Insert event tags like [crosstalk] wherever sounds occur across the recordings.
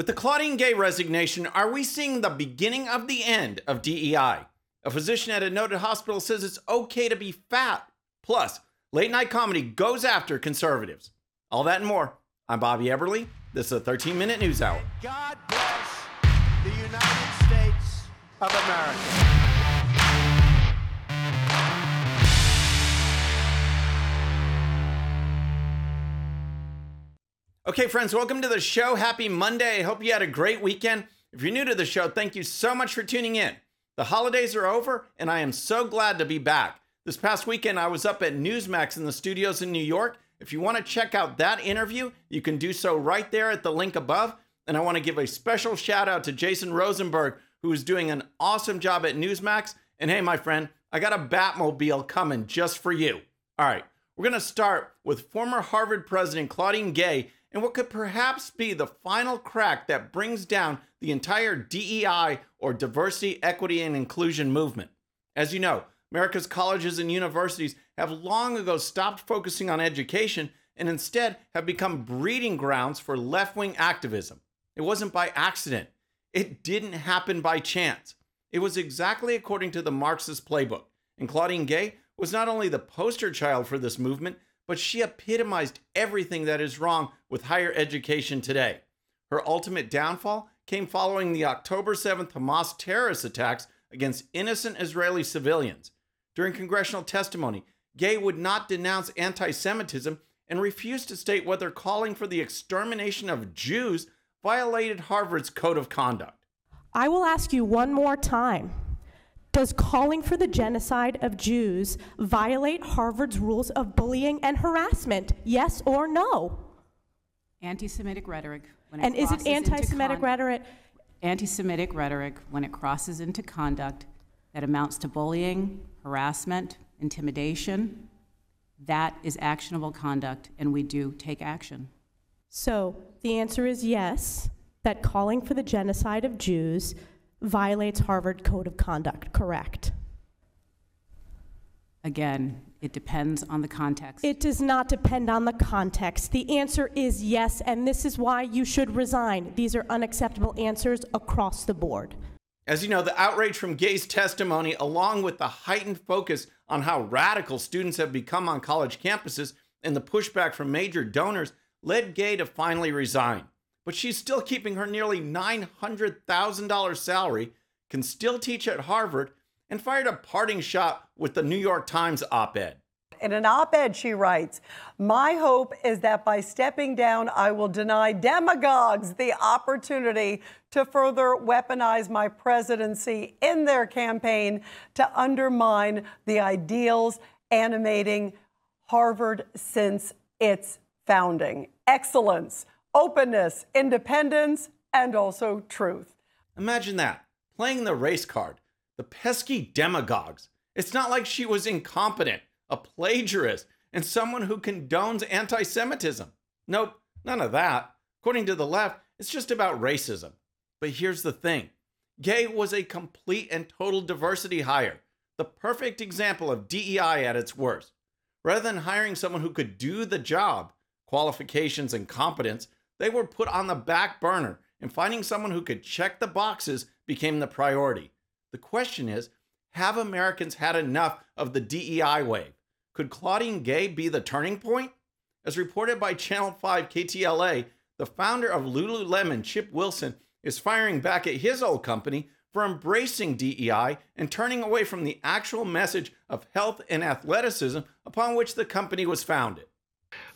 With the Claudine Gay resignation, are we seeing the beginning of the end of DEI? A physician at a noted hospital says it's okay to be fat. Plus, late night comedy goes after conservatives. All that and more. I'm Bobby Eberle. This is a 13 minute news hour. God bless the United States of America. Okay, friends, welcome to the show. Happy Monday. Hope you had a great weekend. If you're new to the show, thank you so much for tuning in. The holidays are over, and I am so glad to be back. This past weekend, I was up at Newsmax in the studios in New York. If you want to check out that interview, you can do so right there at the link above. And I want to give a special shout out to Jason Rosenberg, who is doing an awesome job at Newsmax. And hey, my friend, I got a Batmobile coming just for you. All right, we're going to start with former Harvard president Claudine Gay and what could perhaps be the final crack that brings down the entire DEI or diversity, equity, and inclusion movement. As you know, America's colleges and universities have long ago stopped focusing on education and instead have become breeding grounds for left wing activism. It wasn't by accident, it didn't happen by chance. It was exactly according to the Marxist playbook. And Claudine Gay was not only the poster child for this movement, but she epitomized everything that is wrong with higher education today. Her ultimate downfall came following the October 7th Hamas terrorist attacks against innocent Israeli civilians. During congressional testimony, Gay would not denounce anti Semitism and refused to state whether calling for the extermination of Jews violated Harvard's code of conduct. I will ask you one more time. Does calling for the genocide of Jews violate Harvard's rules of bullying and harassment? Yes or no? Anti Semitic rhetoric. When And is it anti Semitic rhetoric? Anti Semitic rhetoric, when it crosses into conduct that amounts to bullying, harassment, intimidation, that is actionable conduct, and we do take action. So the answer is yes, that calling for the genocide of Jews violates Harvard Code of Conduct, correct? Again, it depends on the context. It does not depend on the context. The answer is yes, and this is why you should resign. These are unacceptable answers across the board. As you know, the outrage from Gay's testimony, along with the heightened focus on how radical students have become on college campuses and the pushback from major donors, led Gay to finally resign. But she's still keeping her nearly $900,000 salary, can still teach at Harvard, and fired a parting shot with the New York Times op ed. In an op ed, she writes, My hope is that by stepping down, I will deny demagogues the opportunity to further weaponize my presidency in their campaign to undermine the ideals animating Harvard since its founding excellence, openness, independence, and also truth. Imagine that, playing the race card. The pesky demagogues. It's not like she was incompetent, a plagiarist, and someone who condones anti Semitism. Nope, none of that. According to the left, it's just about racism. But here's the thing Gay was a complete and total diversity hire, the perfect example of DEI at its worst. Rather than hiring someone who could do the job, qualifications, and competence, they were put on the back burner, and finding someone who could check the boxes became the priority. The question is have Americans had enough of the DEI wave? Could Claudine Gay be the turning point? As reported by Channel 5 KTLA, the founder of Lululemon, Chip Wilson, is firing back at his old company for embracing DEI and turning away from the actual message of health and athleticism upon which the company was founded.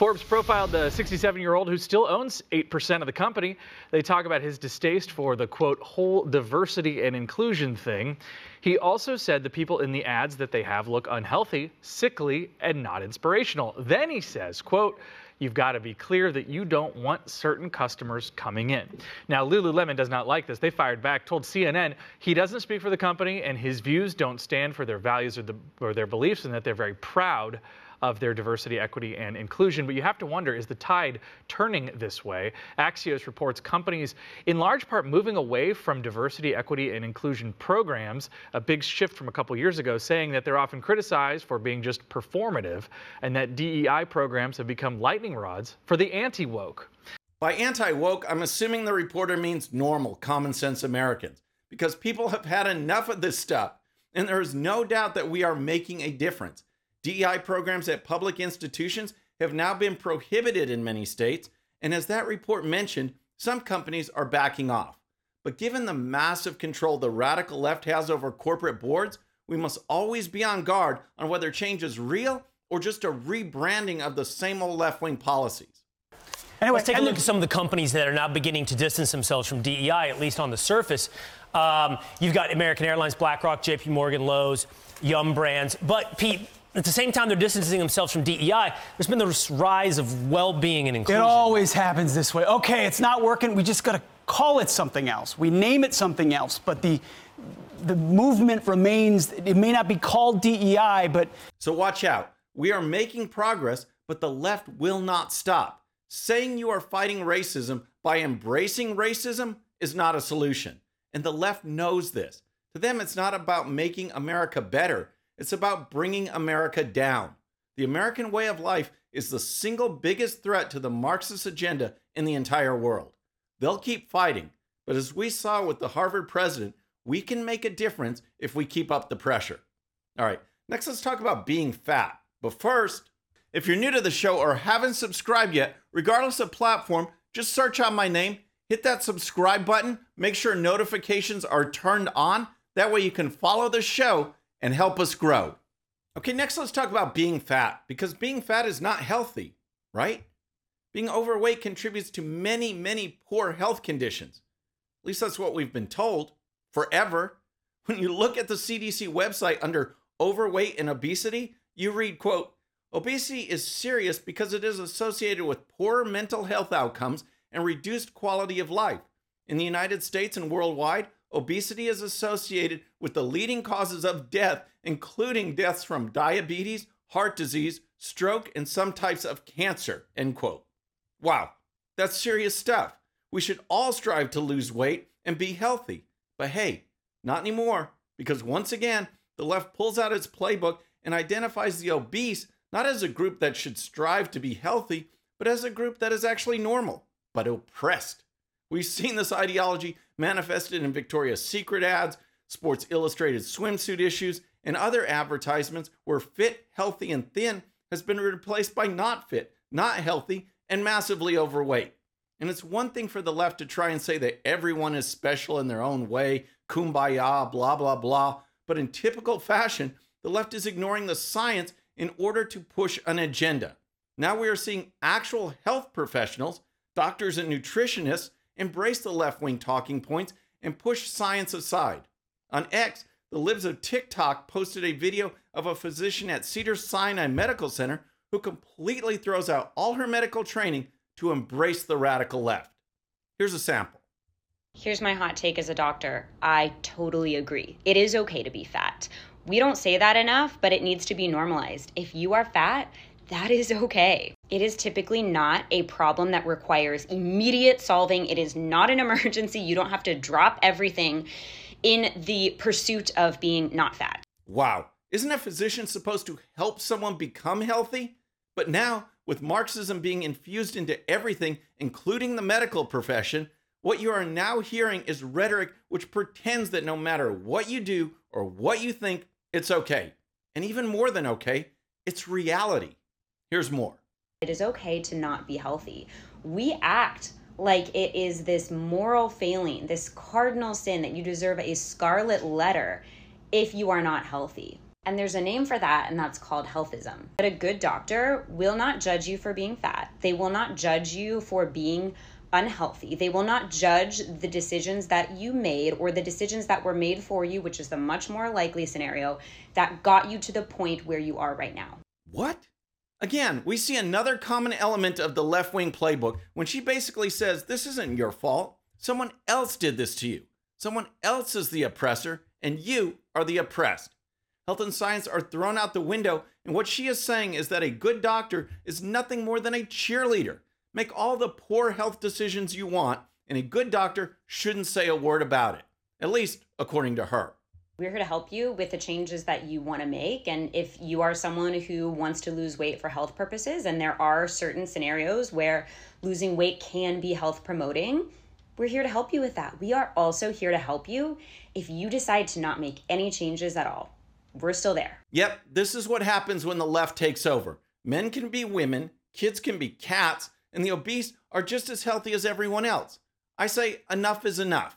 Forbes profiled the 67 year old who still owns 8% of the company. They talk about his distaste for the quote, whole diversity and inclusion thing. He also said the people in the ads that they have look unhealthy, sickly, and not inspirational. Then he says, quote, You've got to be clear that you don't want certain customers coming in. Now, Lululemon does not like this. They fired back, told CNN he doesn't speak for the company and his views don't stand for their values or, the, or their beliefs, and that they're very proud of their diversity, equity, and inclusion. But you have to wonder is the tide turning this way? Axios reports companies, in large part, moving away from diversity, equity, and inclusion programs, a big shift from a couple years ago, saying that they're often criticized for being just performative and that DEI programs have become lightning rods for the anti woke. By anti woke, I'm assuming the reporter means normal, common sense Americans, because people have had enough of this stuff, and there is no doubt that we are making a difference. DEI programs at public institutions have now been prohibited in many states, and as that report mentioned, some companies are backing off. But given the massive control the radical left has over corporate boards, we must always be on guard on whether change is real or just a rebranding of the same old left wing policies. Anyway, Let's take a look at some of the companies that are now beginning to distance themselves from DEI, at least on the surface. Um, you've got American Airlines, BlackRock, JP Morgan, Lowe's, Yum Brands. But, Pete, at the same time they're distancing themselves from DEI, there's been this rise of well being and inclusion. It always happens this way. Okay, it's not working. We just got to call it something else. We name it something else. But the the movement remains, it may not be called DEI, but. So watch out. We are making progress, but the left will not stop. Saying you are fighting racism by embracing racism is not a solution. And the left knows this. To them, it's not about making America better, it's about bringing America down. The American way of life is the single biggest threat to the Marxist agenda in the entire world. They'll keep fighting, but as we saw with the Harvard president, we can make a difference if we keep up the pressure. All right, next let's talk about being fat. But first, if you're new to the show or haven't subscribed yet, regardless of platform, just search out my name, hit that subscribe button, make sure notifications are turned on. That way you can follow the show and help us grow. Okay, next let's talk about being fat because being fat is not healthy, right? Being overweight contributes to many, many poor health conditions. At least that's what we've been told forever. [laughs] When you look at the CDC website under overweight and obesity, you read, quote, obesity is serious because it is associated with poor mental health outcomes and reduced quality of life. In the United States and worldwide, obesity is associated with the leading causes of death, including deaths from diabetes, heart disease, stroke, and some types of cancer. End quote. Wow, that's serious stuff. We should all strive to lose weight and be healthy. But hey, not anymore, because once again, the left pulls out its playbook and identifies the obese not as a group that should strive to be healthy, but as a group that is actually normal, but oppressed. We've seen this ideology manifested in Victoria's Secret ads, Sports Illustrated swimsuit issues, and other advertisements where fit, healthy, and thin has been replaced by not fit, not healthy, and massively overweight. And it's one thing for the left to try and say that everyone is special in their own way, kumbaya, blah, blah, blah. But in typical fashion, the left is ignoring the science in order to push an agenda. Now we are seeing actual health professionals, doctors and nutritionists, embrace the left wing talking points and push science aside. On X, the libs of TikTok posted a video of a physician at Cedar Sinai Medical Center who completely throws out all her medical training to embrace the radical left. Here's a sample. Here's my hot take as a doctor. I totally agree. It is okay to be fat. We don't say that enough, but it needs to be normalized. If you are fat, that is okay. It is typically not a problem that requires immediate solving. It is not an [laughs] emergency. You don't have to drop everything in the pursuit of being not fat. Wow. Isn't a physician supposed to help someone become healthy? But now, with Marxism being infused into everything, including the medical profession, what you are now hearing is rhetoric which pretends that no matter what you do or what you think, it's okay. And even more than okay, it's reality. Here's more. It is okay to not be healthy. We act like it is this moral failing, this cardinal sin that you deserve a scarlet letter if you are not healthy. And there's a name for that, and that's called healthism. But a good doctor will not judge you for being fat. They will not judge you for being unhealthy. They will not judge the decisions that you made or the decisions that were made for you, which is the much more likely scenario that got you to the point where you are right now. What? Again, we see another common element of the left wing playbook when she basically says, This isn't your fault. Someone else did this to you. Someone else is the oppressor, and you are the oppressed. Health and science are thrown out the window, and what she is saying is that a good doctor is nothing more than a cheerleader. Make all the poor health decisions you want, and a good doctor shouldn't say a word about it, at least according to her. We're here to help you with the changes that you want to make. And if you are someone who wants to lose weight for health purposes, and there are certain scenarios where losing weight can be health promoting, we're here to help you with that. We are also here to help you if you decide to not make any changes at all. We're still there. Yep, this is what happens when the left takes over. Men can be women, kids can be cats, and the obese are just as healthy as everyone else. I say enough is enough.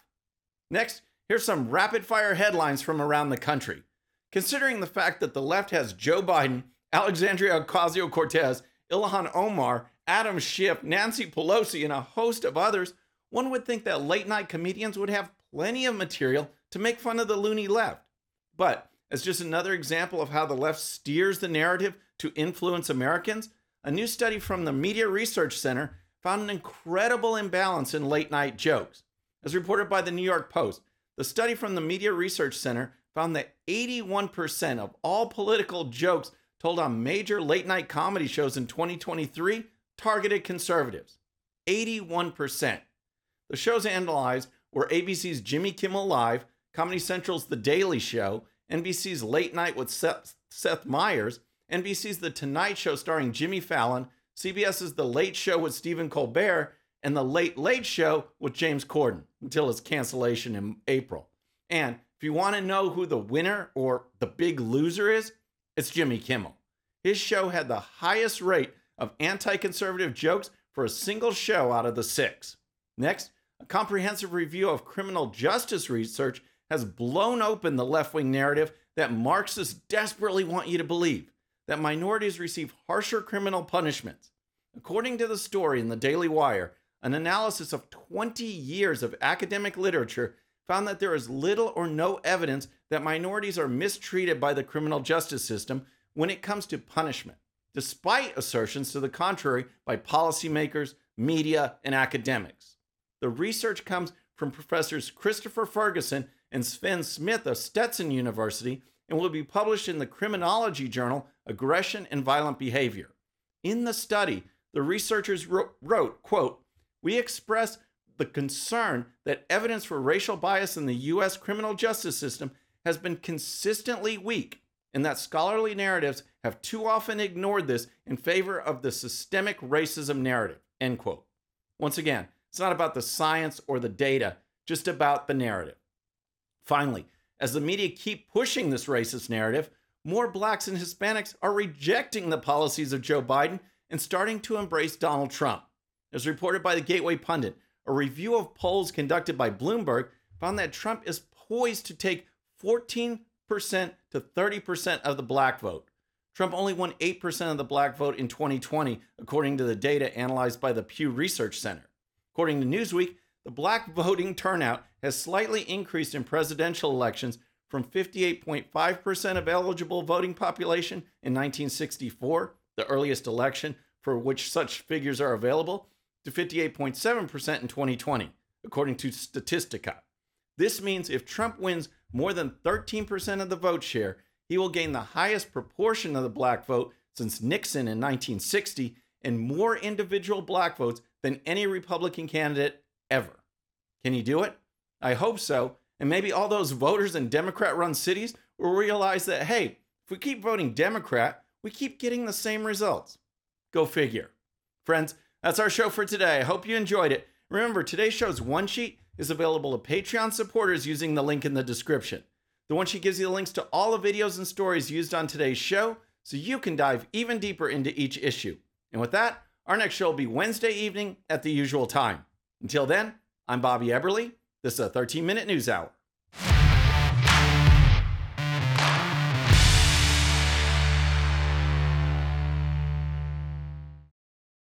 Next, here's some rapid fire headlines from around the country. Considering the fact that the left has Joe Biden, Alexandria Ocasio Cortez, Ilhan Omar, Adam Schiff, Nancy Pelosi, and a host of others, one would think that late night comedians would have plenty of material to make fun of the loony left. But as just another example of how the left steers the narrative to influence Americans, a new study from the Media Research Center found an incredible imbalance in late night jokes. As reported by the New York Post, the study from the Media Research Center found that 81% of all political jokes told on major late night comedy shows in 2023 targeted conservatives. 81%. The shows analyzed were ABC's Jimmy Kimmel Live, Comedy Central's The Daily Show, NBC's Late Night with Seth, Seth Meyers, NBC's The Tonight Show starring Jimmy Fallon, CBS's The Late Show with Stephen Colbert, and The Late Late Show with James Corden until its cancellation in April. And if you want to know who the winner or the big loser is, it's Jimmy Kimmel. His show had the highest rate of anti conservative jokes for a single show out of the six. Next, a comprehensive review of criminal justice research has blown open the left wing narrative that Marxists desperately want you to believe that minorities receive harsher criminal punishments. According to the story in the Daily Wire, an analysis of 20 years of academic literature found that there is little or no evidence that minorities are mistreated by the criminal justice system when it comes to punishment, despite assertions to the contrary by policymakers, media, and academics. The research comes from professors Christopher Ferguson and Sven Smith of Stetson University and will be published in the criminology journal Aggression and Violent Behavior. In the study, the researchers wrote, quote, we express the concern that evidence for racial bias in the US criminal justice system has been consistently weak and that scholarly narratives have too often ignored this in favor of the systemic racism narrative. End quote. Once again, it's not about the science or the data, just about the narrative. Finally, as the media keep pushing this racist narrative, more blacks and Hispanics are rejecting the policies of Joe Biden and starting to embrace Donald Trump. As reported by the Gateway Pundit, a review of polls conducted by Bloomberg found that Trump is poised to take 14% to 30% of the black vote. Trump only won 8% of the black vote in 2020, according to the data analyzed by the Pew Research Center. According to Newsweek, the black voting turnout has slightly increased in presidential elections from 58.5% of eligible voting population in 1964, the earliest election for which such figures are available, to 58.7% in 2020, according to Statistica. This means if Trump wins more than 13% of the vote share, he will gain the highest proportion of the black vote since Nixon in 1960 and more individual black votes than any Republican candidate ever. Can he do it? I hope so. And maybe all those voters in Democrat run cities will realize that, hey, if we keep voting Democrat, we keep getting the same results. Go figure. Friends, that's our show for today. I hope you enjoyed it. Remember, today's show's one sheet is available to Patreon supporters using the link in the description. The one sheet gives you the links to all the videos and stories used on today's show so you can dive even deeper into each issue. And with that, our next show will be Wednesday evening at the usual time. Until then, I'm Bobby Eberle. This is a 13 minute news hour.